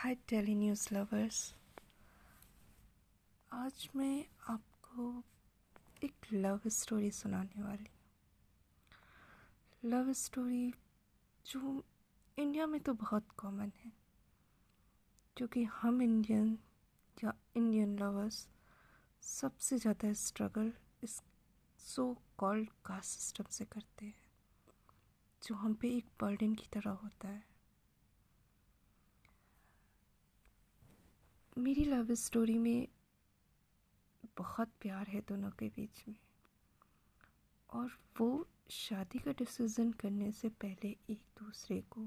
हाय tele news lovers. आज मैं आपको एक लव स्टोरी सुनाने वाली हूँ। लव स्टोरी जो इंडिया में तो बहुत कॉमन है, क्योंकि हम इंडियन या इंडियन लवर्स सबसे ज़्यादा स्ट्रगल इस सो कॉल्ड कास्ट सिस्टम से करते हैं, जो हम पे एक बर्डन की तरह होता है। मेरी लव स्टोरी में बहुत प्यार है दोनों के बीच में। और वो शादी का डिसीज़न करने से पहले एक दूसरे को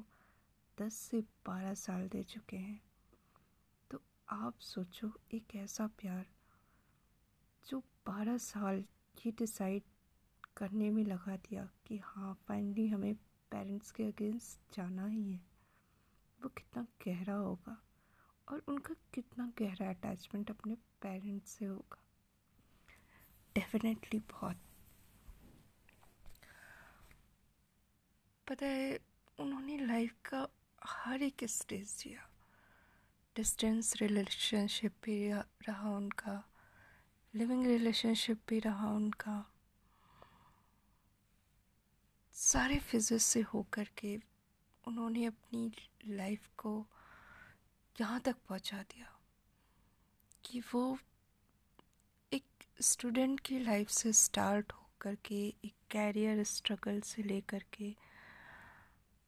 दस से बारह साल दे चुके हैं। तो आप सोचो, एक ऐसा प्यार जो बारह साल ये डिसाइड करने में लगा दिया कि हाँ फाइनली हमें पेरेंट्स के अगेंस्ट जाना ही है। वो कितना गहरा होगा। और उनका कितना गहरा अटैचमेंट अपने पेरेंट्स से होगा। डेफिनेटली बहुत। पता है, उन्होंने लाइफ का हर एक स्टेज दिया। डिस्टेंस रिलेशनशिप भी रहा उनका। लिविंग रिलेशनशिप भी रहा उनका। सारे फिजिक्स से होकर के उन्होंने अपनी लाइफ को यहाँ तक पहुँचा दिया कि वो एक स्टूडेंट की लाइफ से स्टार्ट होकर के, एक कैरियर स्ट्रगल से लेकर के,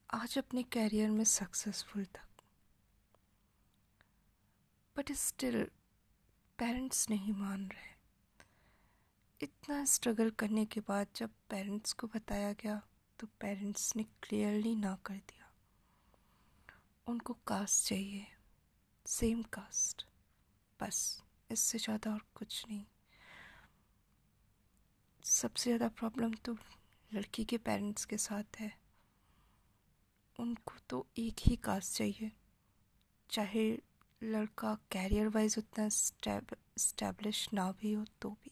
आज अपने कैरियर में सक्सेसफुल तक बट स्टिल पेरेंट्स नहीं मान रहे। इतना स्ट्रगल करने के बाद जब पेरेंट्स को बताया गया तो पेरेंट्स ने क्लियरली ना कर दिया। उनको कास्ट चाहिए। Same caste. बस इससे ज़्यादा और कुछ नहीं। सबसे ज़्यादा प्रॉब्लम तो लड़की के पेरेंट्स के साथ है। उनको तो एक ही कास्ट चाहिए। चाहे लड़का कैरियर वाइज उतना स्टैब्लिश ना भी हो तो भी।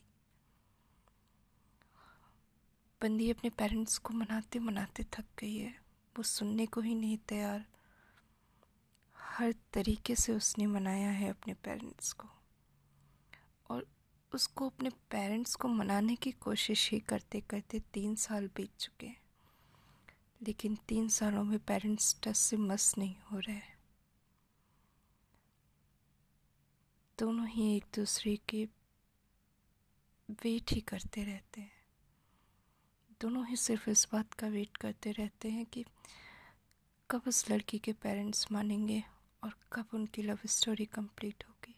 बंदी अपने पेरेंट्स को मनाते मनाते थक गई है। वो सुनने को ही नहीं तैयार। हर तरीके से उसने मनाया है अपने पेरेंट्स को। और उसको अपने पेरेंट्स को मनाने की कोशिश ही करते करते तीन साल बीत चुके हैं। लेकिन तीन सालों में पेरेंट्स टस से मस नहीं हो रहे दोनों ही एक दूसरे के वेट ही करते रहते हैं। दोनों ही सिर्फ़ इस बात का वेट करते रहते हैं कि कब उस लड़की के पेरेंट्स मानेंगे? और कब उनकी लव स्टोरी कंप्लीट होगी?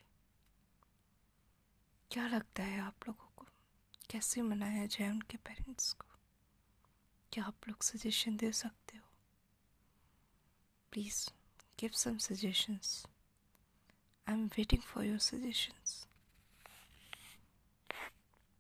क्या लगता है आप लोगों को? कैसे मनाया जाए उनके पेरेंट्स को? क्या आप लोग सजेशन दे सकते हो? Please give some suggestions I am waiting for your suggestions